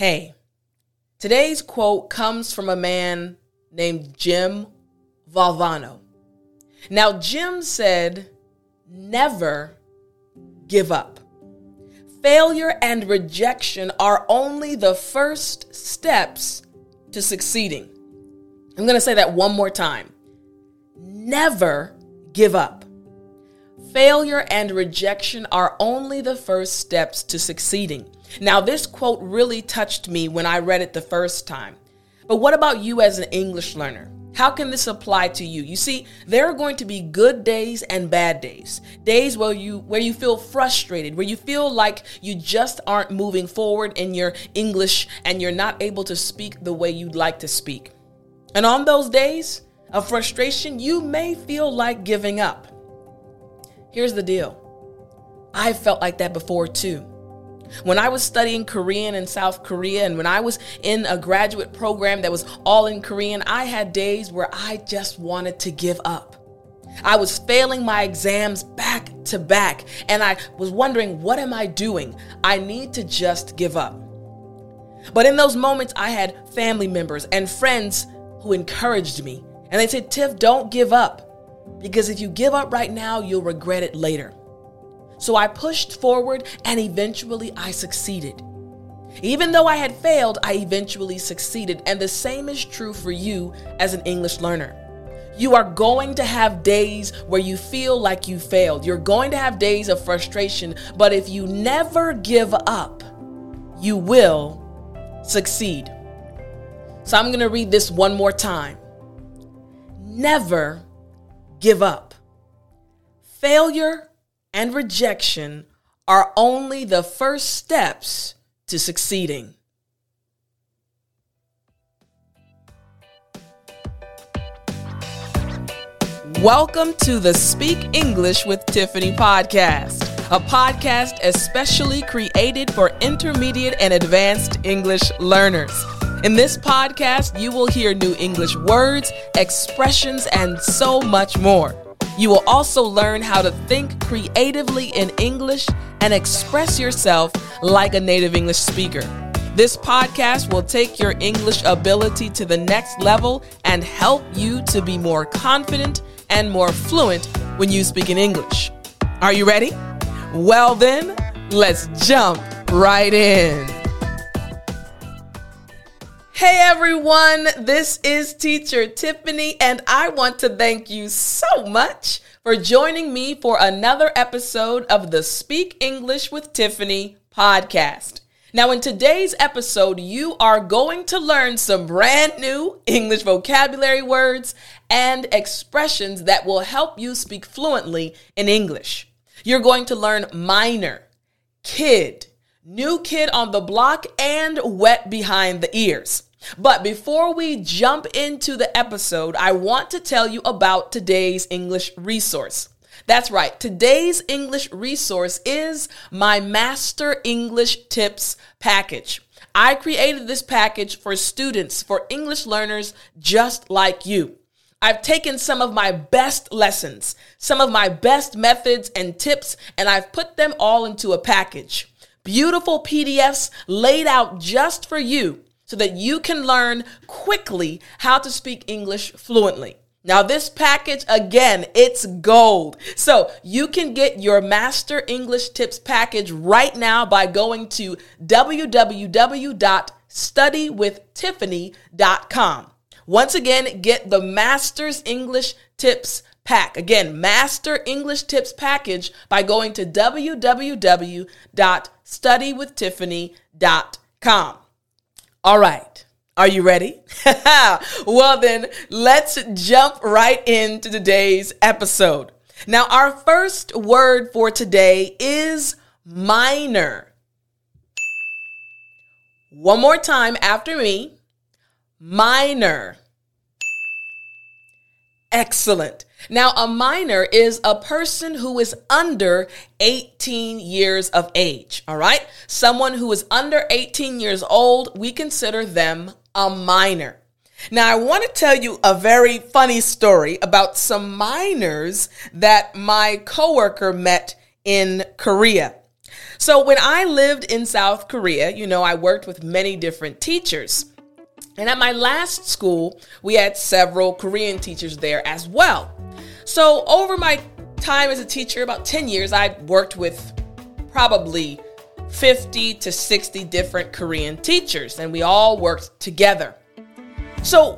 Hey, today's quote comes from a man named Jim Valvano. Now, Jim said, never give up. Failure and rejection are only the first steps to succeeding. I'm going to say that one more time. Never give up. Failure and rejection are only the first steps to succeeding. Now, this quote really touched me when I read it the first time. But what about you as an English learner? How can this apply to you? You see, there are going to be good days and bad days. Days where you where you feel frustrated, where you feel like you just aren't moving forward in your English and you're not able to speak the way you'd like to speak. And on those days of frustration, you may feel like giving up. Here's the deal. I felt like that before too. When I was studying Korean in South Korea and when I was in a graduate program that was all in Korean, I had days where I just wanted to give up. I was failing my exams back to back and I was wondering, what am I doing? I need to just give up. But in those moments, I had family members and friends who encouraged me. And they said, Tiff, don't give up. Because if you give up right now, you'll regret it later. So I pushed forward and eventually I succeeded. Even though I had failed, I eventually succeeded. And the same is true for you as an English learner. You are going to have days where you feel like you failed. You're going to have days of frustration. But if you never give up, you will succeed. So I'm going to read this one more time. Never give up. Failure and rejection are only the first steps to succeeding. Welcome to the Speak English with Tiffani podcast, a podcast especially created for intermediate and advanced English learners. In this podcast, you will hear new English words, expressions, and so much more. You will also learn how to think creatively in English and express yourself like a native English speaker. This podcast will take your English ability to the next level and help you to be more confident and more fluent when you speak in English. Are you ready? Well, then, let's jump right in. Hey everyone, this is teacher Tiffani, and I want to thank you so much for joining me for another episode of the Speak English with Tiffani podcast. Now, in today's episode, you are going to learn some brand new English vocabulary words and expressions that will help you speak fluently in English. You're going to learn minor, kid, new kid on the block, and wet behind the ears. But before we jump into the episode, I want to tell you about today's English resource. That's right. Today's English resource is my Master English Tips package. I created this package for students, for English learners just like you. I've taken some of my best lessons, some of my best methods and tips, and I've put them all into a package. Beautiful PDFs laid out just for you so that you can learn quickly how to speak English fluently. Now, this package, again, it's gold. So you can get your Master English Tips package right now by going to www.studywithtiffani.com. Once again, get the Master's English Tips pack. Again, Master English Tips package by going to www.studywithtiffani.com. All right. Are you ready? well, then, let's jump right into today's episode. Now, our first word for today is minor. One more time after me. Minor. Excellent. Now, a minor is a person who is under 18 years of age, all right? Someone who is under 18 years old, we consider them a minor. Now, I want to tell you a very funny story about some minors that my coworker met in Korea. So when I lived in South Korea, you know, I worked with many different teachers. And at my last school, we had several Korean teachers there as well. So over my time as a teacher, about 10 years, I worked with probably 50 to 60 different Korean teachers, and we all worked together. So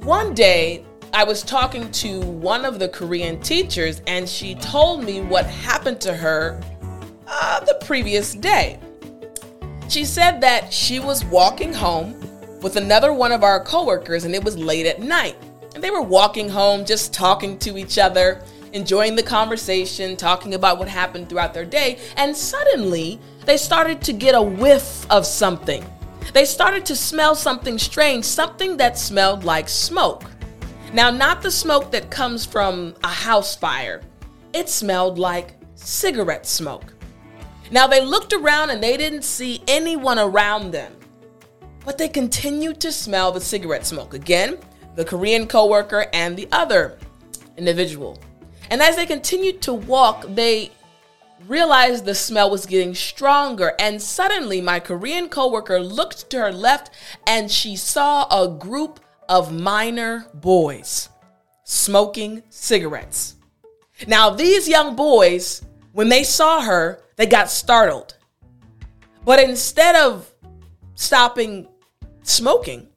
one day, I was talking to one of the Korean teachers, and she told me what happened to her uh, the previous day. She said that she was walking home with another one of our coworkers, and it was late at night. And they were walking home, just talking to each other, enjoying the conversation, talking about what happened throughout their day. And suddenly, they started to get a whiff of something. They started to smell something strange, something that smelled like smoke. Now, not the smoke that comes from a house fire, it smelled like cigarette smoke. Now, they looked around and they didn't see anyone around them, but they continued to smell the cigarette smoke. Again, the Korean coworker and the other individual. And as they continued to walk, they realized the smell was getting stronger. And suddenly, my Korean coworker looked to her left and she saw a group of minor boys smoking cigarettes. Now, these young boys, when they saw her, they got startled. But instead of stopping smoking,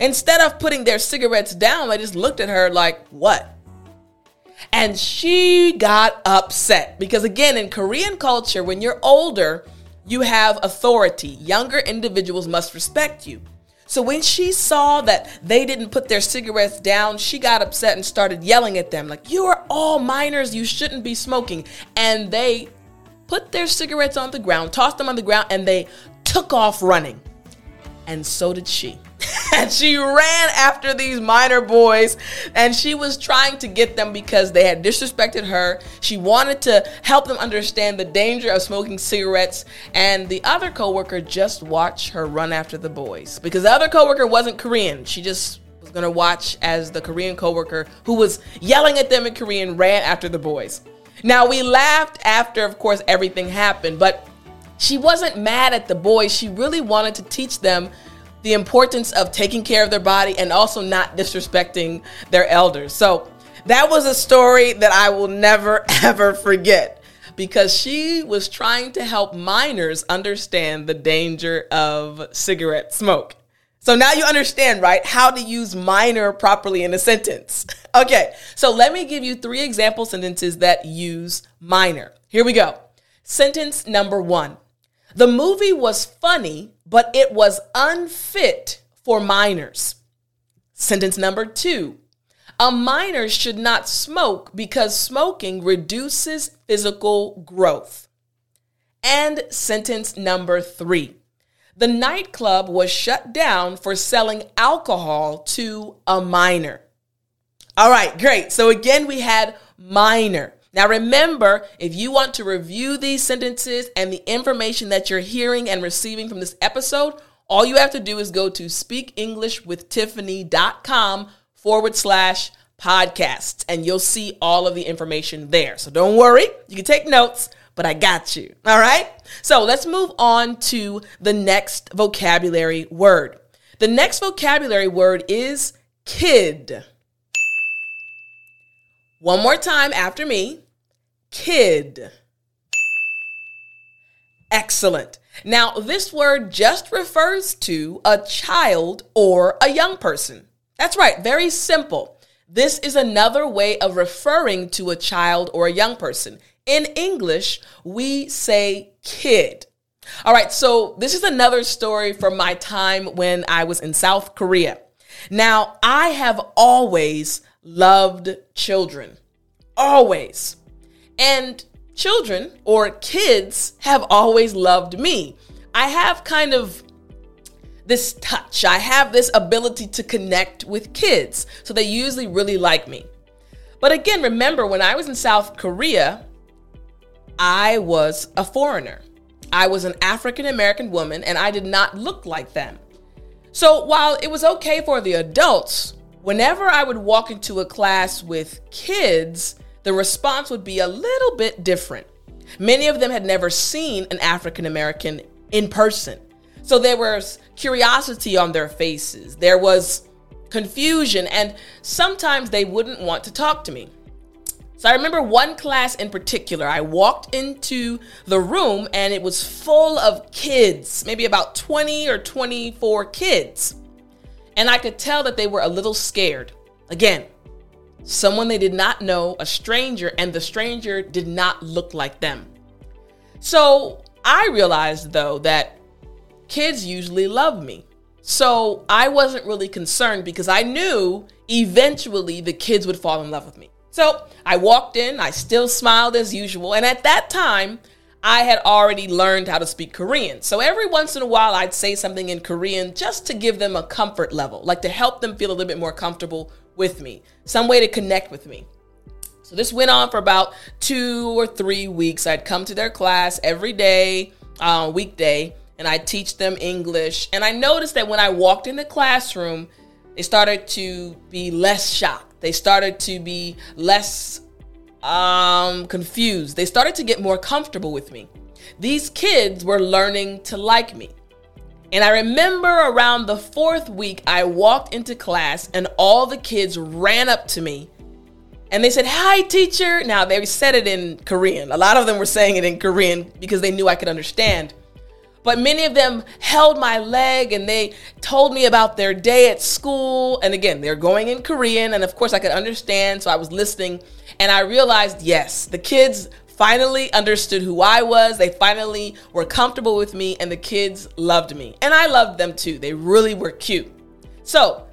instead of putting their cigarettes down, they just looked at her like, What? And she got upset because, again, in Korean culture, when you're older, you have authority. Younger individuals must respect you. So when she saw that they didn't put their cigarettes down, she got upset and started yelling at them, like, You are all minors, you shouldn't be smoking. And they put their cigarettes on the ground, tossed them on the ground, and they took off running. And so did she. and she ran after these minor boys and she was trying to get them because they had disrespected her. She wanted to help them understand the danger of smoking cigarettes and the other coworker just watched her run after the boys because the other coworker wasn't Korean. She just was going to watch as the Korean coworker who was yelling at them in Korean ran after the boys. Now we laughed after of course everything happened, but she wasn't mad at the boys. She really wanted to teach them the importance of taking care of their body and also not disrespecting their elders. So that was a story that I will never ever forget because she was trying to help minors understand the danger of cigarette smoke. So now you understand, right, how to use minor properly in a sentence. okay, so let me give you three example sentences that use minor. Here we go. Sentence number one The movie was funny but it was unfit for minors. Sentence number two a minor should not smoke because smoking reduces physical growth. And sentence number three the nightclub was shut down for selling alcohol to a minor. All right, great. So again, we had minor. Now, remember, if you want to review these sentences and the information that you're hearing and receiving from this episode, all you have to do is go to speakenglishwithtiffani.com forward slash podcasts, and you'll see all of the information there. So don't worry, you can take notes, but I got you. All right? So let's move on to the next vocabulary word. The next vocabulary word is kid. One more time after me. Kid. Excellent. Now, this word just refers to a child or a young person. That's right, very simple. This is another way of referring to a child or a young person. In English, we say kid. All right, so this is another story from my time when I was in South Korea. Now, I have always loved children. Always. And children or kids have always loved me. I have kind of this touch. I have this ability to connect with kids. So they usually really like me. But again, remember when I was in South Korea, I was a foreigner. I was an African American woman and I did not look like them. So while it was okay for the adults, whenever I would walk into a class with kids, the response would be a little bit different. Many of them had never seen an African American in person. So there was curiosity on their faces. There was confusion, and sometimes they wouldn't want to talk to me. So I remember one class in particular. I walked into the room and it was full of kids, maybe about 20 or 24 kids. And I could tell that they were a little scared. Again, someone they did not know, a stranger, and the stranger did not look like them. So I realized though that kids usually love me. So I wasn't really concerned because I knew eventually the kids would fall in love with me. So I walked in, I still smiled as usual, and at that time, I had already learned how to speak Korean. So every once in a while, I'd say something in Korean just to give them a comfort level, like to help them feel a little bit more comfortable with me, some way to connect with me. So this went on for about two or three weeks. I'd come to their class every day, uh, weekday, and I'd teach them English. And I noticed that when I walked in the classroom, they started to be less shocked. They started to be less um, confused. They started to get more comfortable with me. These kids were learning to like me. And I remember around the fourth week, I walked into class and all the kids ran up to me and they said, Hi, teacher. Now, they said it in Korean. A lot of them were saying it in Korean because they knew I could understand. But many of them held my leg and they told me about their day at school. And again, they're going in Korean. And of course, I could understand. So I was listening and I realized yes, the kids finally understood who I was. They finally were comfortable with me, and the kids loved me. And I loved them too. They really were cute. So,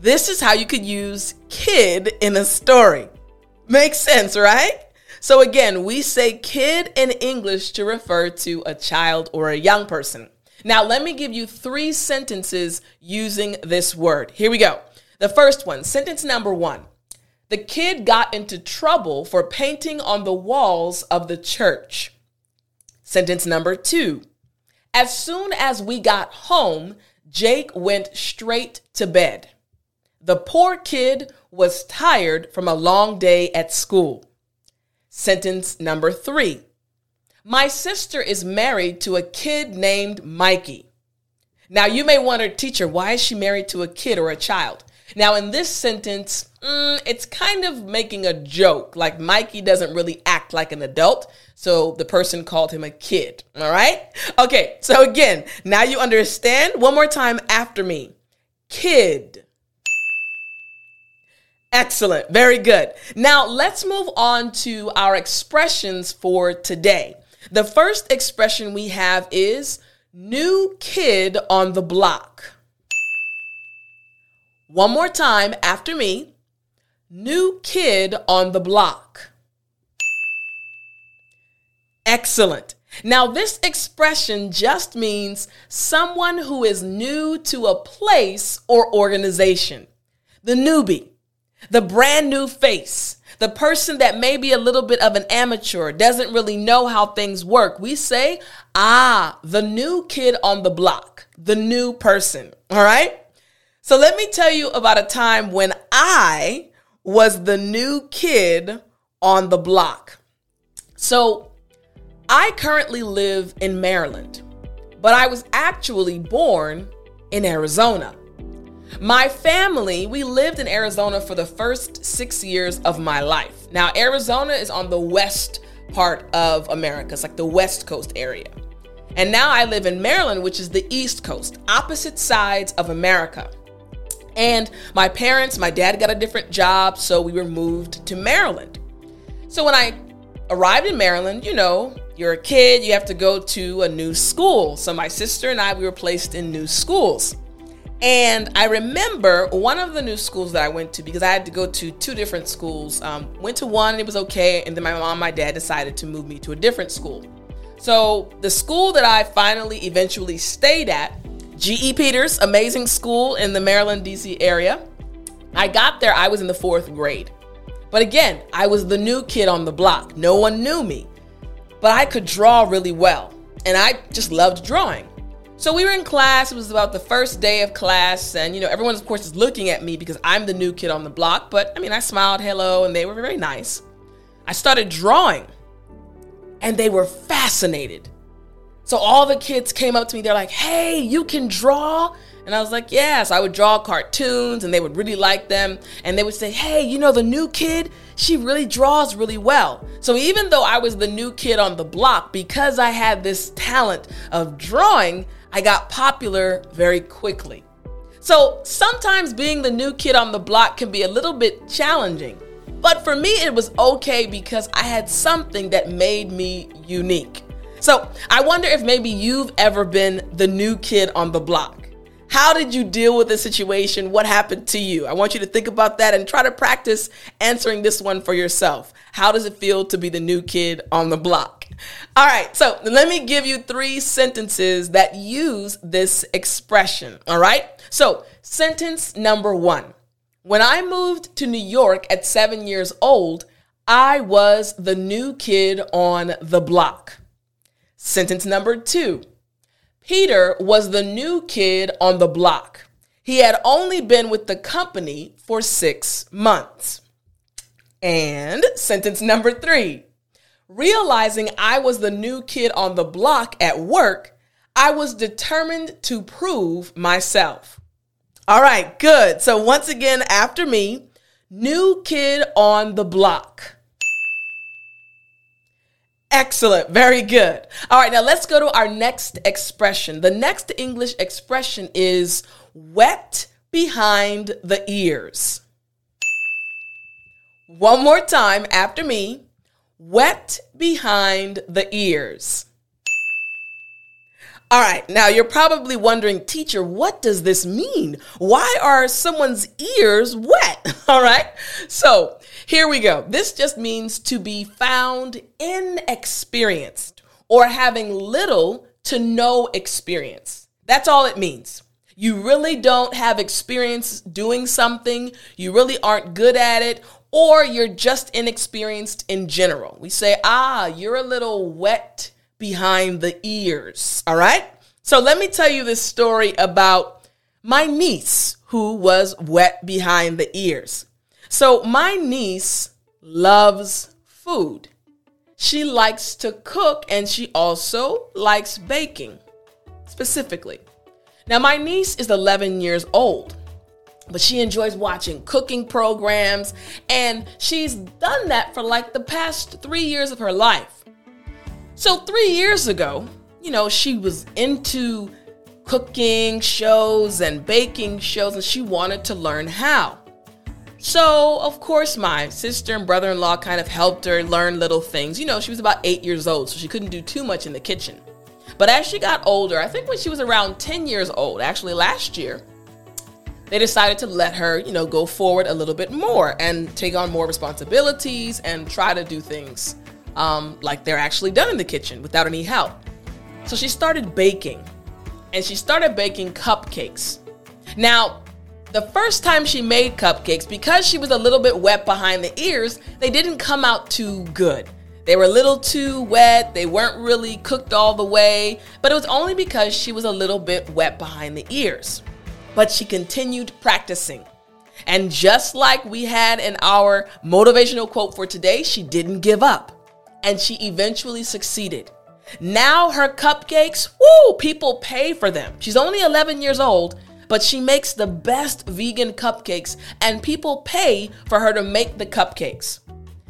this is how you could use kid in a story. Makes sense, right? So, again, we say kid in English to refer to a child or a young person. Now, let me give you three sentences using this word. Here we go. The first one, sentence number one the kid got into trouble for painting on the walls of the church. Sentence number two. As soon as we got home, Jake went straight to bed. The poor kid was tired from a long day at school. Sentence number three. My sister is married to a kid named Mikey. Now, you may wonder, teacher, why is she married to a kid or a child? Now, in this sentence, mm, it's kind of making a joke. Like Mikey doesn't really act like an adult, so the person called him a kid. All right? Okay, so again, now you understand. One more time after me kid. Excellent. Very good. Now let's move on to our expressions for today. The first expression we have is new kid on the block. One more time after me. New kid on the block. Excellent. Now, this expression just means someone who is new to a place or organization. The newbie, the brand new face, the person that may be a little bit of an amateur, doesn't really know how things work. We say, ah, the new kid on the block, the new person. All right? So let me tell you about a time when I was the new kid on the block. So I currently live in Maryland, but I was actually born in Arizona. My family, we lived in Arizona for the first six years of my life. Now, Arizona is on the west part of America, it's like the West Coast area. And now I live in Maryland, which is the East Coast, opposite sides of America. And my parents, my dad got a different job, so we were moved to Maryland. So when I arrived in Maryland, you know, you're a kid, you have to go to a new school. So my sister and I, we were placed in new schools. And I remember one of the new schools that I went to because I had to go to two different schools. Um, went to one and it was okay, and then my mom, and my dad decided to move me to a different school. So the school that I finally eventually stayed at G.E. Peters, amazing school in the Maryland, D.C. area. I got there, I was in the fourth grade. But again, I was the new kid on the block. No one knew me. But I could draw really well, and I just loved drawing. So we were in class. It was about the first day of class, and you know, everyone, of course, is looking at me because I'm the new kid on the block. But I mean, I smiled hello, and they were very nice. I started drawing. and they were fascinated. So all the kids came up to me, they're like, hey, you can draw? And I was like, yes, yeah. so I would draw cartoons and they would really like them. And they would say, hey, you know, the new kid, she really draws really well. So even though I was the new kid on the block, because I had this talent of drawing, I got popular very quickly. So sometimes being the new kid on the block can be a little bit challenging. But for me, it was okay because I had something that made me unique. So I wonder if maybe you've ever been the new kid on the block. How did you deal with the situation? What happened to you? I want you to think about that and try to practice answering this one for yourself. How does it feel to be the new kid on the block? All right, so let me give you three sentences that use this expression. All right, so sentence number one When I moved to New York at seven years old, I was the new kid on the block. Sentence number two Peter was the new kid on the block. He had only been with the company for six months. And sentence number three realizing I was the new kid on the block at work, I was determined to prove myself. All right, good. So, once again, after me, new kid on the block. Excellent. Very good. All right, now let's go to our next expression. The next English expression is wet behind the ears. One more time after me. Wet behind the ears. All right, now you're probably wondering, teacher, what does this mean? Why are someone's ears wet? All right, so here we go. This just means to be found inexperienced or having little to no experience. That's all it means. You really don't have experience doing something, you really aren't good at it, or you're just inexperienced in general. We say, ah, you're a little wet behind the ears. All right? So let me tell you this story about my niece who was wet behind the ears. So my niece loves food. She likes to cook and she also likes baking specifically. Now, my niece is 11 years old, but she enjoys watching cooking programs and she's done that for like the past three years of her life. So, three years ago, you know, she was into cooking shows and baking shows, and she wanted to learn how. So, of course, my sister and brother in law kind of helped her learn little things. You know, she was about eight years old, so she couldn't do too much in the kitchen. But as she got older, I think when she was around 10 years old, actually last year, they decided to let her, you know, go forward a little bit more and take on more responsibilities and try to do things um, like they're actually done in the kitchen without any help. So she started baking, and she started baking cupcakes. Now, the first time she made cupcakes, because she was a little bit wet behind the ears, they didn't come out too good. They were a little too wet, they weren't really cooked all the way, but it was only because she was a little bit wet behind the ears. But she continued practicing. And just like we had in our motivational quote for today, she didn't give up and she eventually succeeded. Now her cupcakes, woo, people pay for them. She's only 11 years old, but she makes the best vegan cupcakes and people pay for her to make the cupcakes.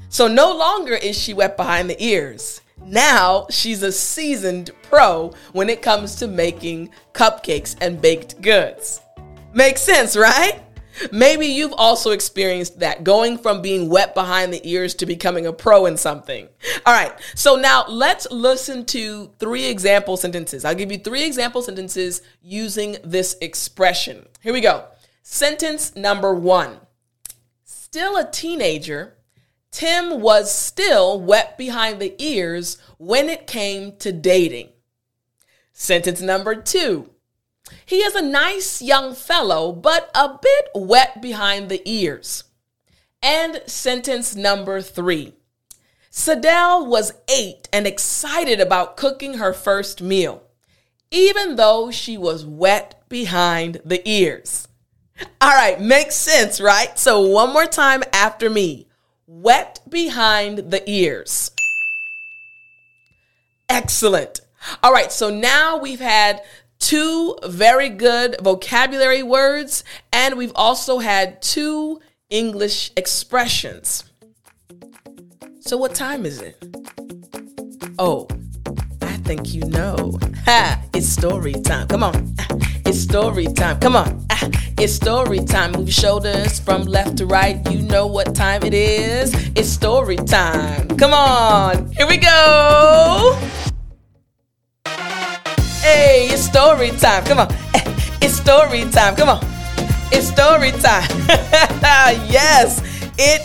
So no longer is she wet behind the ears. Now she's a seasoned pro when it comes to making cupcakes and baked goods. Makes sense, right? Maybe you've also experienced that going from being wet behind the ears to becoming a pro in something. All right, so now let's listen to three example sentences. I'll give you three example sentences using this expression. Here we go. Sentence number one Still a teenager, Tim was still wet behind the ears when it came to dating. Sentence number two he is a nice young fellow, but a bit wet behind the ears. And sentence number three Sadell was eight and excited about cooking her first meal, even though she was wet behind the ears. All right, makes sense, right? So, one more time after me wet behind the ears. Excellent. All right, so now we've had two very good vocabulary words, and we've also had two English expressions. So, what time is it? Oh, I think you know. Ha! It's story time. Come on. It's story time. Come on. It's story time. Move your shoulders from left to right. You know what time it is. It's story time. Come on. Here we go. Hey, eh, it's story time. Come on. It's story time. Come on. It's story time. yes, it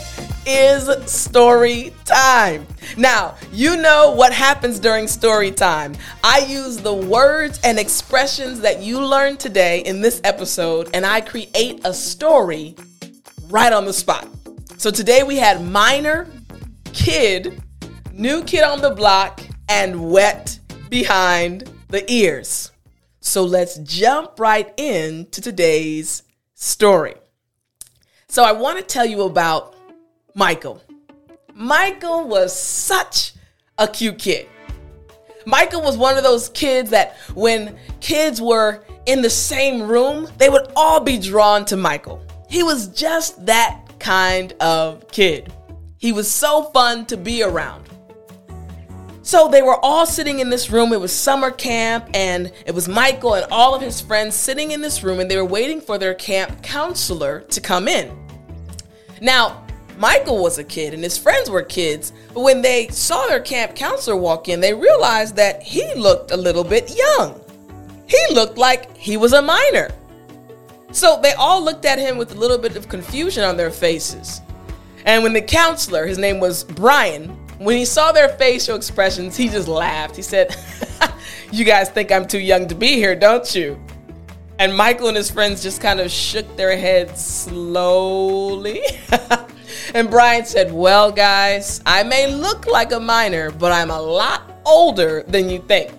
is story time. Now, you know what happens during story time. I use the words and expressions that you learned today in this episode, and I create a story right on the spot. So today we had minor, kid, new kid on the block, and wet behind the ears. So let's jump right into today's story. So I want to tell you about Michael. Michael was such a cute kid. Michael was one of those kids that when kids were in the same room, they would all be drawn to Michael. He was just that kind of kid. He was so fun to be around. So they were all sitting in this room. It was summer camp, and it was Michael and all of his friends sitting in this room, and they were waiting for their camp counselor to come in. Now, Michael was a kid and his friends were kids, but when they saw their camp counselor walk in, they realized that he looked a little bit young. He looked like he was a minor. So they all looked at him with a little bit of confusion on their faces. And when the counselor, his name was Brian, when he saw their facial expressions, he just laughed. He said, You guys think I'm too young to be here, don't you? And Michael and his friends just kind of shook their heads slowly. and Brian said, Well, guys, I may look like a minor, but I'm a lot older than you think.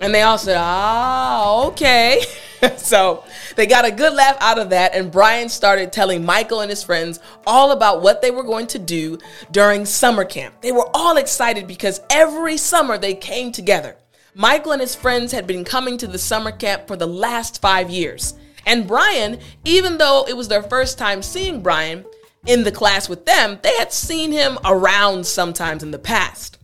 And they all said, Ah, okay. so they got a good laugh out of that, and Brian started telling Michael and his friends all about what they were going to do during summer camp. They were all excited because every summer they came together. Michael and his friends had been coming to the summer camp for the last five years. And Brian, even though it was their first time seeing Brian in the class with them, they had seen him around sometimes in the past.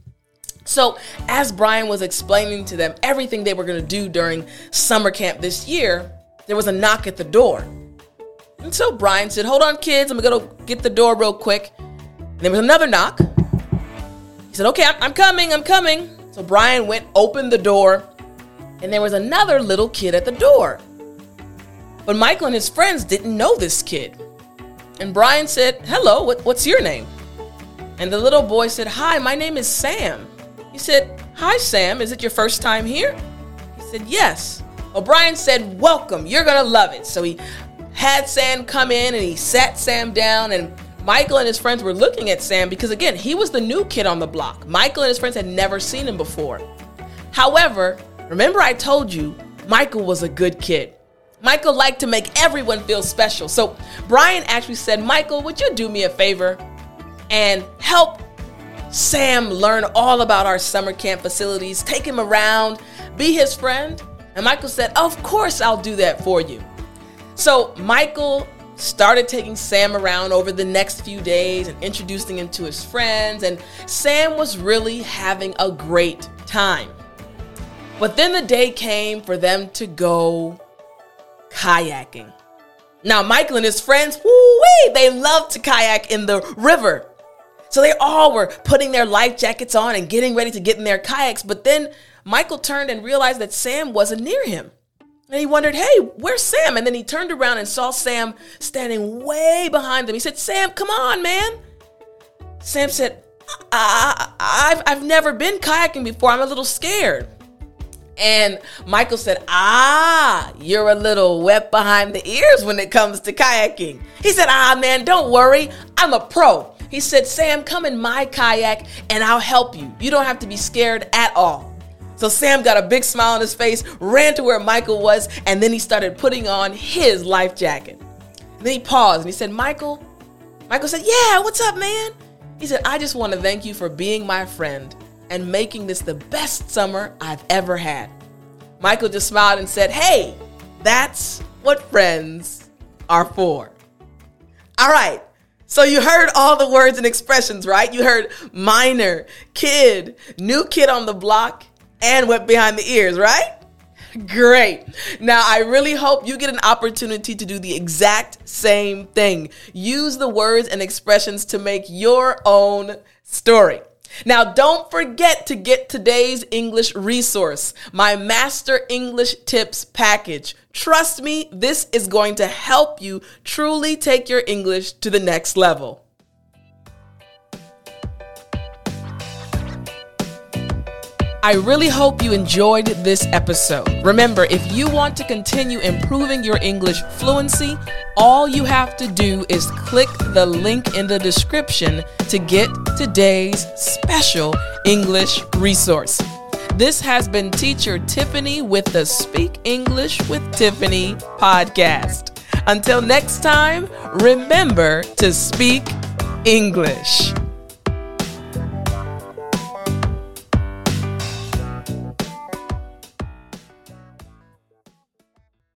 So, as Brian was explaining to them everything they were going to do during summer camp this year, there was a knock at the door. And so Brian said, Hold on, kids, I'm going to get the door real quick. And there was another knock. He said, Okay, I'm coming, I'm coming. So Brian went, opened the door, and there was another little kid at the door. But Michael and his friends didn't know this kid. And Brian said, Hello, what, what's your name? And the little boy said, Hi, my name is Sam. He said, Hi, Sam, is it your first time here? He said, Yes. O'Brien said, Welcome, you're gonna love it. So he had Sam come in and he sat Sam down, and Michael and his friends were looking at Sam because, again, he was the new kid on the block. Michael and his friends had never seen him before. However, remember I told you Michael was a good kid. Michael liked to make everyone feel special. So Brian actually said, Michael, would you do me a favor and help Sam learn all about our summer camp facilities, take him around, be his friend. And Michael said, Of course, I'll do that for you. So Michael started taking Sam around over the next few days and introducing him to his friends. And Sam was really having a great time. But then the day came for them to go kayaking. Now, Michael and his friends, woo-wee, they love to kayak in the river. So they all were putting their life jackets on and getting ready to get in their kayaks. But then Michael turned and realized that Sam wasn't near him. And he wondered, hey, where's Sam? And then he turned around and saw Sam standing way behind them. He said, Sam, come on, man. Sam said, I, have I've never been kayaking before. I'm a little scared. And Michael said, Ah, you're a little wet behind the ears when it comes to kayaking. He said, Ah, man, don't worry. I'm a pro. He said, Sam, come in my kayak and I'll help you. You don't have to be scared at all. So Sam got a big smile on his face, ran to where Michael was, and then he started putting on his life jacket. then he paused and he said, Michael, Michael said, Yeah, what's up, man? He said, I just want to thank you for being my friend. and making this the best summer I've ever had. Michael just smiled and said, Hey, that's what friends are for. All right. So you heard all the words and expressions, right? You heard minor, kid, new kid on the block, and wet behind the ears, right? Great. Now, I really hope you get an opportunity to do the exact same thing. Use the words and expressions to make your own story. Now, don't forget to get today's English resource, my Master English Tips package. Trust me, this is going to help you truly take your English to the next level. I really hope you enjoyed this episode. Remember, if you want to continue improving your English fluency, all you have to do is click the link in the description to get today's special English resource. This has been Teacher Tiffani with the Speak English with Tiffani podcast. Until next time, remember to speak English.